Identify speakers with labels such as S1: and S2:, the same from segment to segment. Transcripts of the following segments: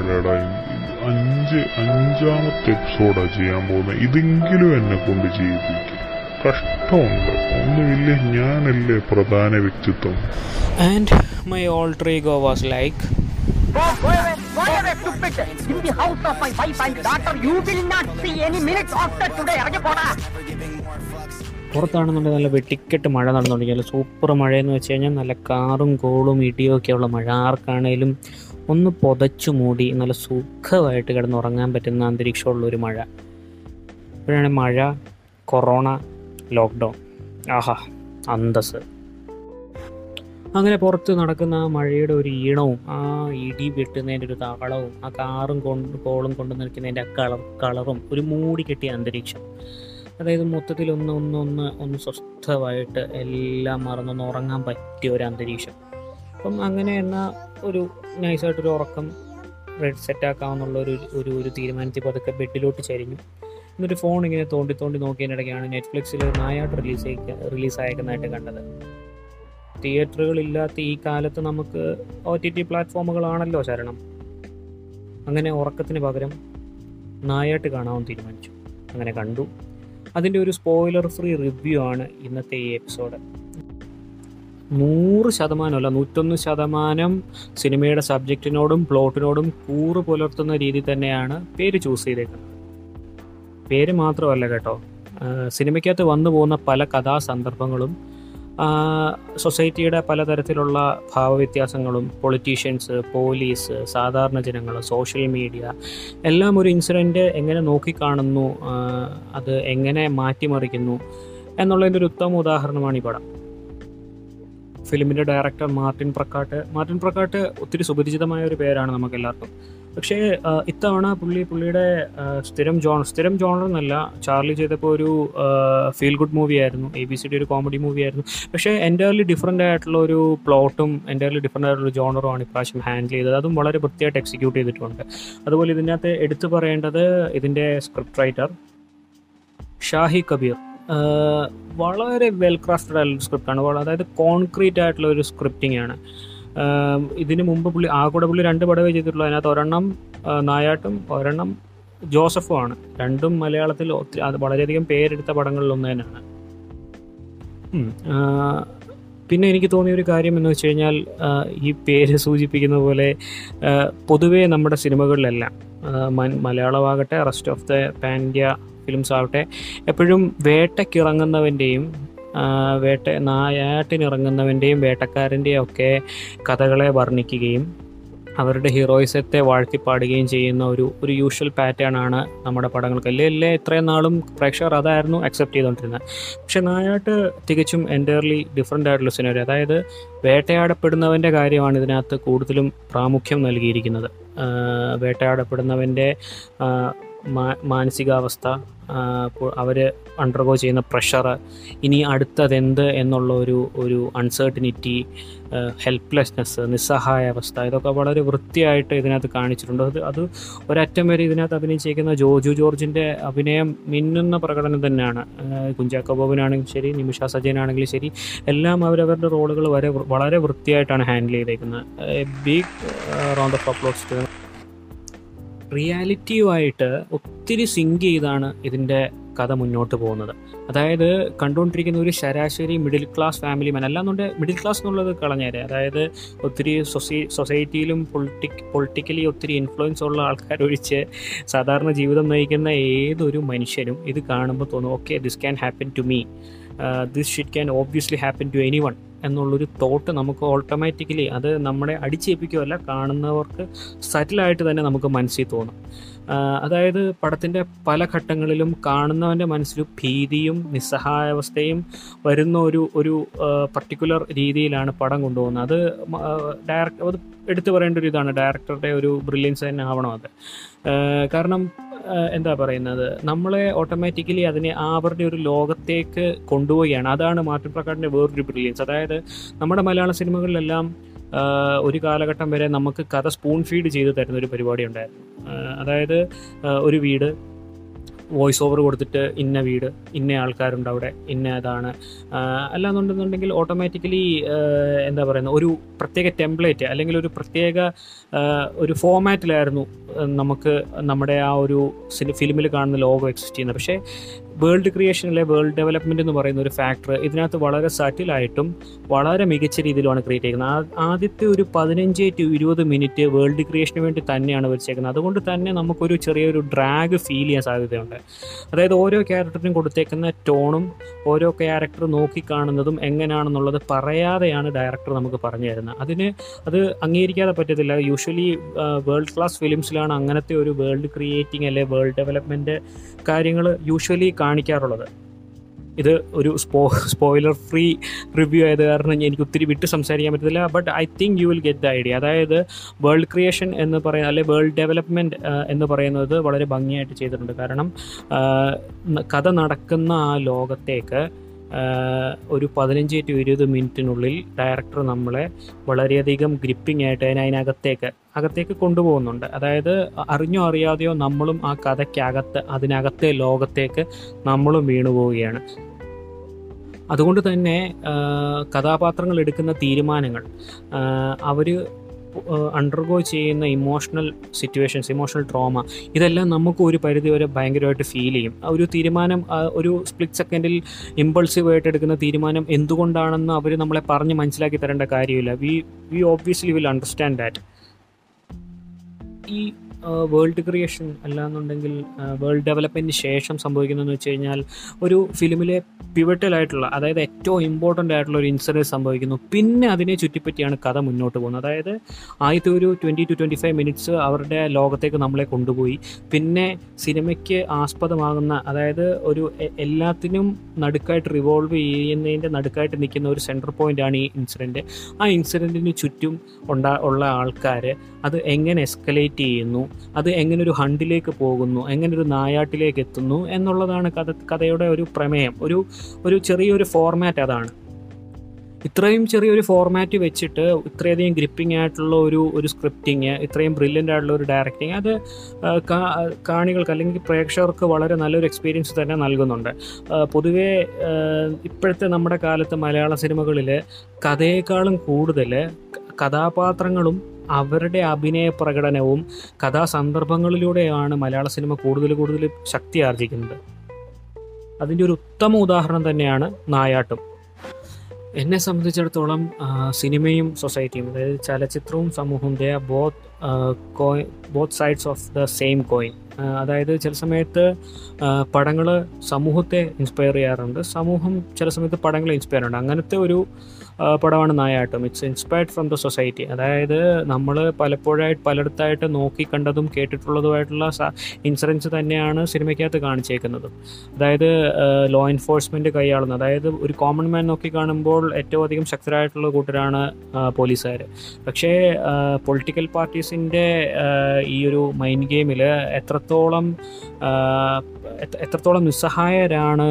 S1: എടാടാ അഞ്ച് അഞ്ചാമത്തെ എപ്പിസോഡാ ചെയ്യാൻ പോകുന്നത് ഇതെങ്കിലും എന്നെ കൊണ്ട് ചെയ്യിപ്പിക്കും കഷ്ടമുണ്ട്. ഒന്നുമില്ല ഞാനല്ലേ പ്രധാന വ്യക്തിത്വം.
S2: ആൻഡ് മൈ ഓൾ ego was like
S3: Go, go away, go away, stupid! In the house of my wife and daughter, you will not see any minutes after today. ഇറങ്ങി പോടാ.
S2: പുറത്താണെന്നുണ്ടെങ്കിൽ നല്ല വെട്ടിക്കെട്ട് മഴ നടന്നുകൊണ്ടിരിക്കുക സൂപ്പർ മഴയെന്ന് വെച്ച് കഴിഞ്ഞാൽ നല്ല കാറും കോളും ഇടിയും ഒക്കെയുള്ള മഴ. ആർക്കാണേലും ഒന്ന് പുതച്ചു മൂടി നല്ല സുഖമായിട്ട് കിടന്നുറങ്ങാൻ പറ്റുന്ന അന്തരീക്ഷമുള്ള ഒരു മഴ. ഇപ്പോഴാണ് മഴ കൊറോണ ലോക്ക്ഡൗൺ. ആഹാ അന്തസ് അങ്ങനെ പുറത്ത് നടക്കുന്ന ആ മഴയുടെ ഒരു ഈണവും ആ ഇടി വെട്ടുന്നതിന്റെ ഒരു താളവും ആ കാറും കൊണ്ട് കോളും കൊണ്ട് നിൽക്കുന്നതിന്റെ ആ കളർ കളറും ഒരു മൂടി കെട്ടിയ അന്തരീക്ഷം. അതായത് മൊത്തത്തിൽ ഒന്ന് ഒന്ന് ഒന്ന് ഒന്ന് സ്വസ്ഥമായിട്ട് എല്ലാം മറന്നൊന്ന് ഉറങ്ങാൻ പറ്റിയ ഒരു അന്തരീക്ഷം. അപ്പം അങ്ങനെ എന്ന ഒരു നൈസായിട്ടൊരു ഉറക്കം റെഡ് സെറ്റാക്കാമെന്നുള്ള ഒരു ഒരു ഒരു തീരുമാനത്തിൽ പതുക്കെ ബെഡിലോട്ട് ചരിഞ്ഞു. എന്നിട്ട് ഫോൺ ഇങ്ങനെ തോണ്ടി തോണ്ടി നോക്കിയതിനിടയ്ക്കാണ് നെറ്റ്ഫ്ലിക്സിൽ നായാട്ട് റിലീസ് റിലീസ് അയക്കുന്നതായിട്ട് കണ്ടത്. തിയേറ്ററുകളില്ലാത്ത ഈ കാലത്ത് നമുക്ക് ഒ ടി ടി പ്ലാറ്റ്ഫോമുകളാണല്ലോ ശരണം. അങ്ങനെ ഉറക്കത്തിന് പകരം നായാട്ട് കാണാമെന്ന് തീരുമാനിച്ചു. അങ്ങനെ കണ്ടു. അതിന്റെ ഒരു സ്പോയിലർ ഫ്രീ റിവ്യൂ ആണ് ഇന്നത്തെ ഈ എപ്പിസോഡ് നൂറ് ശതമാനമല്ല നൂറ്റൊന്ന് ശതമാനം സിനിമയുടെ സബ്ജക്റ്റിനോടും പ്ലോട്ടിനോടും കൂറ് പുലർത്തുന്ന രീതി തന്നെയാണ് പേര് ചൂസ് ചെയ്തേക്കുന്നത്. പേര് മാത്രമല്ല കേട്ടോ സിനിമയ്ക്കകത്ത് വന്നു പോകുന്ന പല കഥാസന്ദർഭങ്ങളും സൊസൈറ്റിയുടെ പലതരത്തിലുള്ള ഭാവവ്യത്യാസങ്ങളും പൊളിറ്റീഷ്യൻസ് പോലീസ് സാധാരണ ജനങ്ങൾ സോഷ്യൽ മീഡിയ എല്ലാം ഒരു ഇൻസിഡന്റ് എങ്ങനെ നോക്കിക്കാണുന്നു അത് എങ്ങനെ മാറ്റിമറിക്കുന്നു എന്നുള്ളതിന്റെ ഒരു ഉത്തമ ഉദാഹരണമാണ് ഈ പടം. ഫിലിമിന്റെ director Martin Prakkat. Martin Prakkat ഒത്തിരി സുപരിചിതമായ ഒരു പേരാണ് നമുക്ക് എല്ലാവർക്കും പക്ഷേ ഇത്തവണ പുള്ളി പുള്ളിയുടെ സ്ഥിരം ജോൺ സ്ഥിരം ജോണർ എന്നല്ല ചാർലി ചെയ്തപ്പോൾ ഒരു ഫീൽ ഗുഡ് മൂവി ആയിരുന്നു. എ ബി സി ഡി ഒരു കോമഡി മൂവി ആയിരുന്നു. പക്ഷേ എന്റയർലി ഡിഫറെന്റ് ആയിട്ടുള്ള ഒരു പ്ലോട്ടും എന്റയർലി ഡിഫറെന്റ് ആയിട്ടുള്ള ജോണറും ആണ് ഇപ്രാവശ്യം ഹാൻഡിൽ ചെയ്തത്. അതും വളരെ വൃത്തിയായിട്ട് എക്സിക്യൂട്ട് ചെയ്തിട്ടുണ്ട്. അതുപോലെ ഇതിനകത്ത് എടുത്തു പറയേണ്ടത് ഇതിന്റെ സ്ക്രിപ്റ്റ് റൈറ്റർ ഷാഹി കബീർ. വളരെ വെൽ ക്രാഫ്റ്റഡ് ആയിട്ടുള്ള സ്ക്രിപ്റ്റാണ് അതായത് കോൺക്രീറ്റ് ആയിട്ടുള്ള ഒരു സ്ക്രിപ്റ്റിംഗ് ആണ്. ഇതിനു മുമ്പ് പുള്ളി ആ കൂടെ പുള്ളി രണ്ട് പടവേ ചെയ്തിട്ടുള്ളൂ. അതിനകത്ത് ഒരെണ്ണം നായാട്ടും ഒരെണ്ണം ജോസഫും ആണ്. രണ്ടും മലയാളത്തിൽ ഒത്തിരി അത് വളരെയധികം പേരെടുത്ത പടങ്ങളിൽ ഒന്ന് തന്നെയാണ് പിന്നെ എനിക്ക് തോന്നിയ ഒരു കാര്യം എന്ന് വെച്ച് കഴിഞ്ഞാൽ ഈ പേര് സൂചിപ്പിക്കുന്ന പോലെ പൊതുവേ നമ്മുടെ സിനിമകളിലെല്ലാം. മലയാളമാകട്ടെ rest of the pan India films ആവട്ടെ എപ്പോഴും വേട്ടയ്ക്കിറങ്ങുന്നവന്റെയും വേട്ട നായാട്ടിനിറങ്ങുന്നവന്റെയും വേട്ടക്കാരന്റെയും ഒക്കെ കഥകളെ വർണിക്കുകയും അവരുടെ ഹീറോയിസത്തെ വാഴ്ത്തിപ്പാടുകയും ചെയ്യുന്ന ഒരു ഒരു യൂഷ്വൽ പാറ്റേൺ ആണ് നമ്മുടെ പടങ്ങൾക്ക്. അല്ലേ അല്ലേ? ഇത്രയും നാളും പ്രേക്ഷകർ അതായിരുന്നു അക്സെപ്റ്റ് ചെയ്തുകൊണ്ടിരുന്നത് പക്ഷെ നായാട്ട് തികച്ചും എന്റയർലി ഡിഫറെന്റ് ആയിട്ടുള്ള സിനിമ അതായത് വേട്ടയാടപ്പെടുന്നവന്റെ കാര്യമാണ് ഇതിനകത്ത് കൂടുതലും പ്രാമുഖ്യം നൽകിയിരിക്കുന്നത്. വേട്ടയാടപ്പെടുന്നവന്റെ മാനസികാവസ്ഥ അവർ അണ്ടർഗോ ചെയ്യുന്ന പ്രഷർ ഇനി അടുത്തതെന്ത് എന്നുള്ള ഒരു ഒരു അൺസർട്ടനിറ്റി ഹെൽപ്ലെസ്നെസ് നിസ്സഹായാവസ്ഥ ഇതൊക്കെ വളരെ വൃത്തിയായിട്ട് ഇതിനകത്ത് കാണിച്ചിട്ടുണ്ട്. അത് അത് ഒരറ്റം വരെ ഇതിനകത്ത് അഭിനയിച്ചിരിക്കുന്ന ജോജു ജോർജിന്റെ അഭിനയം മിന്നുന്ന പ്രകടനം തന്നെയാണ്. കുഞ്ചാക്കോ ബോബിനാണെങ്കിലും ശരി നിമിഷ സജയനാണെങ്കിലും ശരി എല്ലാം അവരവരുടെ റോളുകൾ വരെ വളരെ വൃത്തിയായിട്ടാണ് ഹാൻഡിൽ ചെയ്തേക്കുന്നത്. ബിഗ് റൗണ്ട് ഓഫ് അപ്ലോഡ്സ് റിയാലിറ്റിയുമായിട്ട് ഒത്തിരി സിങ്ക് ചെയ്താണ് ഇതിന്റെ കഥ മുന്നോട്ട് പോകുന്നത്. അതായത് കണ്ടുകൊണ്ടിരിക്കുന്ന ഒരു ശരാശരി മിഡിൽ ക്ലാസ് ഫാമിലി മാൻ അല്ലാന്നുണ്ട് മിഡിൽ ക്ലാസ് എന്നുള്ളത് കളഞ്ഞേരെ. അതായത് ഒത്തിരി സൊസൈ സൊസൈറ്റിയിലും പൊളിറ്റിക് പൊളിറ്റിക്കലി ഒത്തിരി ഇൻഫ്ലുവൻസ് ഉള്ള ആൾക്കാർ ഒഴിച്ച് സാധാരണ ജീവിതം നയിക്കുന്ന ഏതൊരു മനുഷ്യനും ഇത് കാണുമ്പോൾ തോന്നും okay this can happen to me this shit can obviously happen to anyone എന്നുള്ളൊരു തോട്ട് നമുക്ക് ഓട്ടോമാറ്റിക്കലി അത് നമ്മളെ അടിച്ചേൽപ്പിക്കുകയല്ല കാണുന്നവർക്ക് സറ്റിലായിട്ട് തന്നെ നമുക്ക് മനസ്സിൽ തോന്നും. അതായത് പടത്തിന്റെ പല ഘട്ടങ്ങളിലും കാണുന്നവന്റെ മനസ്സിൽ ഭീതിയും നിസ്സഹായാവസ്ഥയും വരുന്ന ഒരു ഒരു പർട്ടിക്കുലർ രീതിയിലാണ് പടം കൊണ്ടുപോകുന്നത്. അത് ഡയറക്ടർ അത് എടുത്തു പറയേണ്ട ഒരു ഇതാണ്. ഡയറക്ടറുടെ ഒരു ബ്രില്യൻസ് തന്നെ ആവണം അത്. കാരണം എന്താ പറയുന്നത്? നമ്മളെ ഓട്ടോമാറ്റിക്കലി അതിനെ ആ അവരുടെ ഒരു ലോകത്തേക്ക് കൊണ്ടുപോവുകയാണ്. അതാണ് മാർട്ടിൻ പ്രക്കാടിന്റെ വേറൊരു ബ്രില്യൻസ് അതായത് നമ്മുടെ മലയാള സിനിമകളിലെല്ലാം ഒരു കാലഘട്ടം വരെ നമുക്ക് കഥ സ്പൂൺ ഫീഡ് ചെയ്ത് തരുന്ന ഒരു പരിപാടി ഉണ്ടായിരുന്നു അതായത് ഒരു വീട് വോയിസ് ഓവർ കൊടുത്തിട്ട് ഇന്ന വീട് ഇന്ന ആൾക്കാരുണ്ട് അവിടെ ഇന്ന ഇതാണ്. അല്ലാന്നുണ്ടെന്നുണ്ടെങ്കിൽ ഓട്ടോമാറ്റിക്കലി എന്താ പറയുന്നത് ഒരു പ്രത്യേക ടെംപ്ലേറ്റ് അല്ലെങ്കിൽ ഒരു പ്രത്യേക ഒരു ഫോമാറ്റിലായിരുന്നു നമുക്ക് നമ്മുടെ ആ ഒരു ഫിലിമിൽ കാണുന്ന ലോഗോ എക്സിസ്റ്റ് ചെയ്യുന്നത്. പക്ഷേ വേൾഡ് ക്രിയേഷൻ ക്രിയേഷനിലെ വേൾഡ് ഡെവലപ്മെന്റ് എന്ന് പറയുന്ന ഒരു ഫാക്ടർ ഇതിനകത്ത് വളരെ സറ്റിലായിട്ടും വളരെ മികച്ച രീതിയിലാണ് ക്രിയേറ്റ് ചെയ്യുന്നത്. ആദ്യത്തെ ഒരു പതിനഞ്ച് ടു ഇരുപത് മിനിറ്റ് വേൾഡ് ക്രിയേഷന് വേണ്ടി തന്നെയാണ് വെച്ചേക്കുന്നത്. അതുകൊണ്ട് തന്നെ നമുക്കൊരു ചെറിയൊരു ഡ്രാഗ് ഫീൽ ചെയ്യാൻ സാധ്യതയുണ്ട്. അതായത് ഓരോ ക്യാരക്ടറിനും കൊടുത്തേക്കുന്ന ടോണും ഓരോ ക്യാരക്ടർ നോക്കിക്കാണുന്നതും എങ്ങനെയാണെന്നുള്ളത് പറയാതെയാണ് ഡയറക്ടർ നമുക്ക് പറഞ്ഞു തരുന്നത്. അതിന് അത് അംഗീകരിക്കാതെ പറ്റത്തില്ല. യൂഷ്വലി വേൾഡ് ക്ലാസ് ഫിലിംസിലാണ് അങ്ങനത്തെ ഒരു വേൾഡ് ക്രിയേറ്റിംഗ് അല്ലെ വേൾഡ് ഡെവലപ്മെന്റ് കാര്യങ്ങൾ യൂഷ്വലി കാണിക്കാറുള്ളത്. ഇത് ഒരു സ്പോ സ്പോയിലർ ഫ്രീ റിവ്യൂ ആയത് കാരണം എനിക്ക് ഒത്തിരി വിട്ട് സംസാരിക്കാൻ പറ്റത്തില്ല but I think you will get the idea അതായത് വേൾഡ് ക്രിയേഷൻ എന്ന് പറയുന്ന അല്ലെ വേൾഡ് ഡെവലപ്മെന്റ് എന്ന് പറയുന്നത് വളരെ ഭംഗിയായിട്ട് ചെയ്തിട്ടുണ്ട്. കാരണം കഥ നടക്കുന്ന ആ ലോകത്തേക്ക് ഒരു പതിനഞ്ച് ടു ഇരുപത് മിനിറ്റിനുള്ളിൽ ഡയറക്ടർ നമ്മളെ വളരെയധികം ഗ്രിപ്പിംഗ് ആയിട്ട് അതിനകത്തേക്ക് അകത്തേക്ക് കൊണ്ടുപോകുന്നുണ്ട്. അതായത് അറിഞ്ഞോ അറിയാതെയോ നമ്മളും ആ കഥയ്ക്കകത്ത് അതിനകത്തെ ലോകത്തേക്ക് നമ്മളും വീണു പോവുകയാണ്. അതുകൊണ്ട് തന്നെ കഥാപാത്രങ്ങൾ എടുക്കുന്ന തീരുമാനങ്ങൾ അവർ അണ്ടർഗോ ചെയ്യുന്ന ഇമോഷണൽ സിറ്റുവേഷൻസ് ഇമോഷണൽ ട്രോമ ഇതെല്ലാം നമുക്ക് ഒരു പരിധി പരിധിവരെ ഭയങ്കരമായിട്ട് ഫീൽ ചെയ്യും. ഒരു തീരുമാനം ഒരു സ്പ്ലിറ്റ് സെക്കൻഡിൽ ഇമ്പൾസീവായിട്ട് എടുക്കുന്ന തീരുമാനം എന്തുകൊണ്ടാണെന്ന് അവർ നമ്മളെ പറഞ്ഞ് മനസ്സിലാക്കി തരേണ്ട കാര്യമില്ല. We we obviously will understand that ഈ വേൾഡ് ക്രിയേഷൻ അല്ലാന്നുണ്ടെങ്കിൽ വേൾഡ് ഡെവലപ്മെന്റിന് ശേഷം സംഭവിക്കുന്നതെന്ന് വെച്ച് കഴിഞ്ഞാൽ ഒരു ഫിലിമിലെ പിവറ്റലായിട്ടുള്ള അതായത് ഏറ്റവും ഇമ്പോർട്ടന്റ് ആയിട്ടുള്ള ഒരു ഇൻസിഡന്റ് സംഭവിക്കുന്നു. പിന്നെ അതിനെ ചുറ്റിപ്പറ്റിയാണ് കഥ മുന്നോട്ട് പോകുന്നത്. അതായത് ആദ്യത്തെ ഒരു twenty two twenty five minutes അവരുടെ ലോകത്തേക്ക് നമ്മളെ കൊണ്ടുപോയി. പിന്നെ സിനിമയ്ക്ക് ആസ്പദമാകുന്ന അതായത് ഒരു എല്ലാത്തിനും നടുക്കായിട്ട് റിവോൾവ് ചെയ്യുന്നതിന്റെ നടുക്കായിട്ട് നിൽക്കുന്ന ഒരു സെന്റർ ആണ് ഈ ഇൻസിഡന്റ് ആ ഇൻസിഡന്റിന് ചുറ്റും ഉണ്ടാ ഉള്ള ആൾക്കാർ അത് എങ്ങനെ എസ്കലേറ്റ് ചെയ്യുന്നു? അത് എങ്ങനെ ഒരു ഹണ്ടിലേക്ക് പോകുന്നു എങ്ങനെ ഒരു നായാട്ടിലേക്ക് എത്തുന്നു എന്നുള്ളതാണ് കഥ കഥയുടെ ഒരു പ്രമേയം. ഒരു ഒരു ചെറിയൊരു ഫോർമാറ്റ് അതാണ്. ഇത്രയും ചെറിയൊരു ഫോർമാറ്റ് വെച്ചിട്ട് ഇത്രയധികം ഗ്രിപ്പിംഗ് ആയിട്ടുള്ള ഒരു ഒരു സ്ക്രിപ്റ്റിങ് ഇത്രയും ബ്രില്യന്റ് ആയിട്ടുള്ള ഒരു ഡയറക്റ്റിങ് അത് കാണികൾക്ക് അല്ലെങ്കിൽ പ്രേക്ഷകർക്ക് വളരെ നല്ലൊരു എക്സ്പീരിയൻസ് തന്നെ നൽകുന്നുണ്ട്. പൊതുവേ ഇപ്പോഴത്തെ നമ്മുടെ കാലത്ത് മലയാള സിനിമകളിൽ കഥയേക്കാളും കൂടുതൽ കഥാപാത്രങ്ങളും അവരുടെ അഭിനയ പ്രകടനവും കഥാസന്ദർഭങ്ങളിലൂടെയാണ് മലയാള സിനിമ കൂടുതൽ കൂടുതൽ ശക്തി ആർജിക്കുന്നത്. അതിന്റെ ഒരു ഉത്തമ ഉദാഹരണം തന്നെയാണ് നായാട്ടം. എന്നെ സംബന്ധിച്ചിടത്തോളം സിനിമയും സൊസൈറ്റിയും അതായത് ചലച്ചിത്രവും സമൂഹവും they both both both sides of the same coin. അതായത് ചില സമയത്ത് പടങ്ങൾ സമൂഹത്തെ ഇൻസ്പയർ ചെയ്യാറുണ്ട്. സമൂഹം ചില സമയത്ത് പടങ്ങളെ ഇൻസ്പയർ ഉണ്ട് അങ്ങനത്തെ ഒരു പടമാണ് Nayattu. It's inspired from the society അതായത് നമ്മൾ പലപ്പോഴായിട്ട് പലയിടത്തായിട്ട് നോക്കി കണ്ടതും കേട്ടിട്ടുള്ളതുമായിട്ടുള്ള ഇൻഷുറൻസ് തന്നെയാണ് സിനിമയ്ക്കകത്ത് കാണിച്ചേക്കുന്നത്. അതായത് ലോ എൻഫോഴ്സ്മെന്റ് കൈയാളുന്നത്. അതായത് ഒരു കോമൺ മാൻ നോക്കി കാണുമ്പോൾ ഏറ്റവും അധികം ശക്തരായിട്ടുള്ള കൂട്ടരാണ് പോലീസുകാർ പക്ഷേ പൊളിറ്റിക്കൽ പാർട്ടീസിന്റെ ഈ ഒരു മൈൻഡ് ഗെയിമിൽ എത്ര- എത്രത്തോളം എത്രത്തോളം നിസ്സഹായരാണ്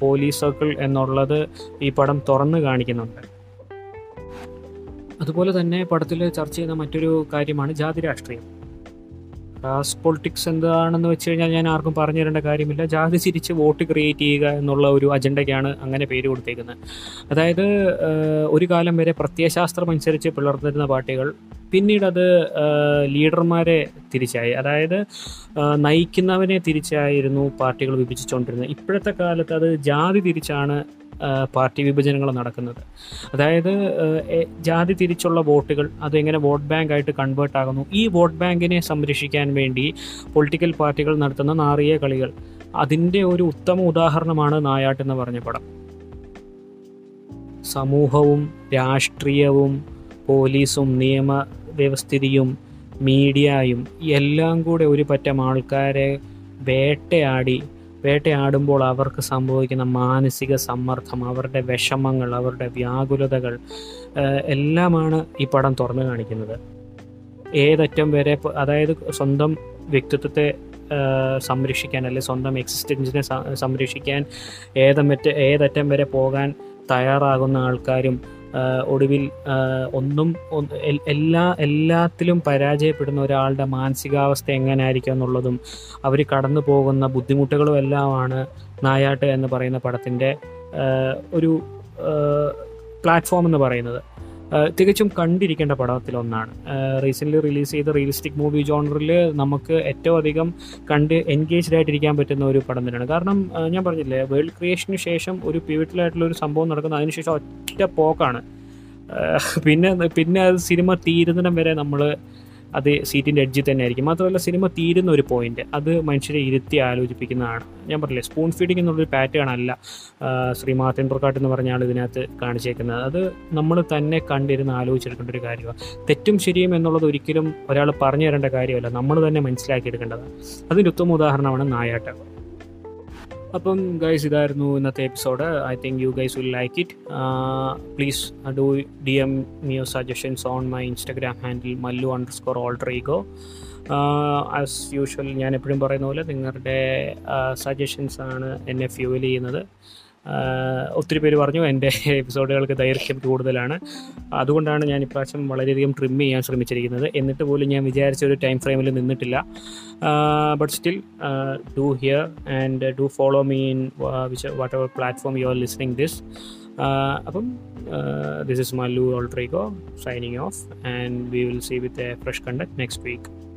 S2: പോലീസ് സർക്കിൾ എന്നുള്ളത് ഈ പടം തുറന്നു കാണിക്കുന്നുണ്ട്. അതുപോലെ തന്നെ പടത്തിൽ ചർച്ച ചെയ്യുന്ന മറ്റൊരു കാര്യമാണ് ജാതി രാഷ്ട്രീയം ക്ലാസ് പൊളിറ്റിക്സ് എന്താണെന്ന് വെച്ച് കഴിഞ്ഞാൽ ഞാൻ ആർക്കും പറഞ്ഞു തരേണ്ട കാര്യമില്ല. ജാതി ചിരിച്ച് വോട്ട് ക്രിയേറ്റ് ചെയ്യുക എന്നുള്ള ഒരു അജണ്ടയ്ക്കാണ് അങ്ങനെ പേര് കൊടുത്തേക്കുന്നത്. അതായത് ഒരു കാലം വരെ പ്രത്യയശാസ്ത്രം അനുസരിച്ച് പിളർന്നിരുന്ന പാർട്ടികൾ പിന്നീട് അത് ലീഡർമാരെ തിരിച്ചായി. അതായത് നയിക്കുന്നവനെ തിരിച്ചായിരുന്നു പാർട്ടികൾ വിഭജിച്ചുകൊണ്ടിരുന്നത് ഇപ്പോഴത്തെ കാലത്ത് അത് ജാതി തിരിച്ചാണ് പാർട്ടി വിഭജനങ്ങൾ നടക്കുന്നത്. അതായത് ജാതി തിരിച്ചുള്ള വോട്ടുകൾ അതെങ്ങനെ വോട്ട് ബാങ്ക് ആയിട്ട് കൺവേർട്ട് ആകുന്നു? ഈ വോട്ട് ബാങ്കിനെ സംരക്ഷിക്കാൻ വേണ്ടി പൊളിറ്റിക്കൽ പാർട്ടികൾ നടത്തുന്ന നാറിയ കളികൾ. അതിന്റെ ഒരു ഉത്തമ ഉദാഹരണമാണ് നായാട്ട് എന്ന് പറഞ്ഞ പടം. സമൂഹവും രാഷ്ട്രീയവും പോലീസും നിയമ വ്യവസ്ഥിതിയും മീഡിയയും എല്ലാം കൂടെ ഒരു പറ്റം ആൾക്കാരെ വേട്ടയാടി വേട്ടയാടുമ്പോൾ അവർക്ക് സംഭവിക്കുന്ന മാനസിക സമ്മർദ്ദം അവരുടെ വിഷമങ്ങൾ അവരുടെ വ്യാകുലതകൾ എല്ലാമാണ് ഈ പടം തുറന്നു കാണിക്കുന്നത്. ഏതറ്റം വരെ അതായത് സ്വന്തം വ്യക്തിത്വത്തെ സംരക്ഷിക്കാൻ അല്ലെ സ്വന്തം എക്സിസ്റ്റൻസിനെ സംരക്ഷിക്കാൻ ഏതമറ്റ ഏതറ്റം വരെ പോകാൻ തയ്യാറാകുന്ന ആൾക്കാരും ഒടുവിൽ ഒന്നും എല്ലാ എല്ലാത്തിലും പരാജയപ്പെടുന്ന ഒരാളുടെ മാനസികാവസ്ഥ എങ്ങനെയായിരിക്കും എന്നുള്ളതും അവർ കടന്നു പോകുന്ന ബുദ്ധിമുട്ടുകളും എല്ലാമാണ് നായാട്ട് എന്ന് പറയുന്ന പടത്തിന്റെ ഒരു പ്ലാറ്റ്ഫോം എന്ന് പറയുന്നത്. തികച്ചും കണ്ടിരിക്കേണ്ട പടത്തിലൊന്നാണ്. റീസെന്റ്ലി റിലീസ് ചെയ്ത റിയലിസ്റ്റിക് മൂവി ജോണറിൽ നമുക്ക് ഏറ്റവും അധികം കണ്ട് എൻഗേജ്ഡ് ആയിട്ടിരിക്കാൻ പറ്റുന്ന ഒരു പടം തന്നെയാണ്. കാരണം ഞാൻ പറഞ്ഞില്ലേ വേൾഡ് ക്രിയേഷന് ശേഷം ഒരു പിവിറ്റലായിട്ടുള്ള ഒരു സംഭവം നടക്കുന്ന അതിനുശേഷം ഒറ്റ പോക്കാണ്. പിന്നെ പിന്നെ അത് സിനിമ തീരുന്നിടം വരെ നമ്മൾ അത് സീറ്റിന്റെ എഡ്ജിൽ തന്നെ ആയിരിക്കും. മാത്രമല്ല സിനിമ തീരുന്ന ഒരു പോയിന്റ് അത് മനുഷ്യരെ ഇരുത്തി ആലോചിപ്പിക്കുന്നതാണ്. ഞാൻ പറഞ്ഞില്ലേ സ്പൂൺ ഫീഡിംഗ് എന്നുള്ളൊരു പാറ്റേൺ അല്ല ശ്രീ മാർട്ടിൻ പ്രക്കാട്ട് എന്ന് പറഞ്ഞാൽ ഇതിനകത്ത് കാണിച്ചേക്കുന്നത്. അത് നമ്മൾ തന്നെ കണ്ടിരുന്ന് ആലോചിച്ചെടുക്കേണ്ട ഒരു കാര്യമാണ്. തെറ്റും ശരിയും എന്നുള്ളത് ഒരിക്കലും ഒരാൾ പറഞ്ഞു തരേണ്ട കാര്യമല്ല നമ്മൾ തന്നെ മനസ്സിലാക്കിയെടുക്കേണ്ടതാണ്. അതിന്റെ ഉത്തമ ഉദാഹരണമാണ് നായാട്ടം. അപ്പം ഗൈസ് ഇതായിരുന്നു ഇന്നത്തെ episode I think you guys will like it please do D M me suggestions on my Instagram handle Mallu underscore alter ego as usual ഞാൻ എപ്പോഴും പറയുന്ന പോലെ നിങ്ങളുടെ സജഷൻസ് ആണ് എന്നെ ഫ്യൂവൽ ചെയ്യുന്നത്. ഒത്തിരി പേര് പറഞ്ഞു എന്റെ എപ്പിസോഡുകൾക്ക് ദൈർഘ്യം കൂടുതലാണ്. അതുകൊണ്ടാണ് ഞാൻ ഇപ്രാവശ്യം വളരെയധികം ട്രിം ചെയ്യാൻ ശ്രമിച്ചിരിക്കുന്നത്. എന്നിട്ട് പോലും ഞാൻ വിചാരിച്ച ഒരു ടൈം ഫ്രെയിമിൽ നിന്നിട്ടില്ല. But still do hear and do follow me in which whatever platform you are listening this അപ്പം this is Mallu alter ego signing off and we will see with a fresh content next week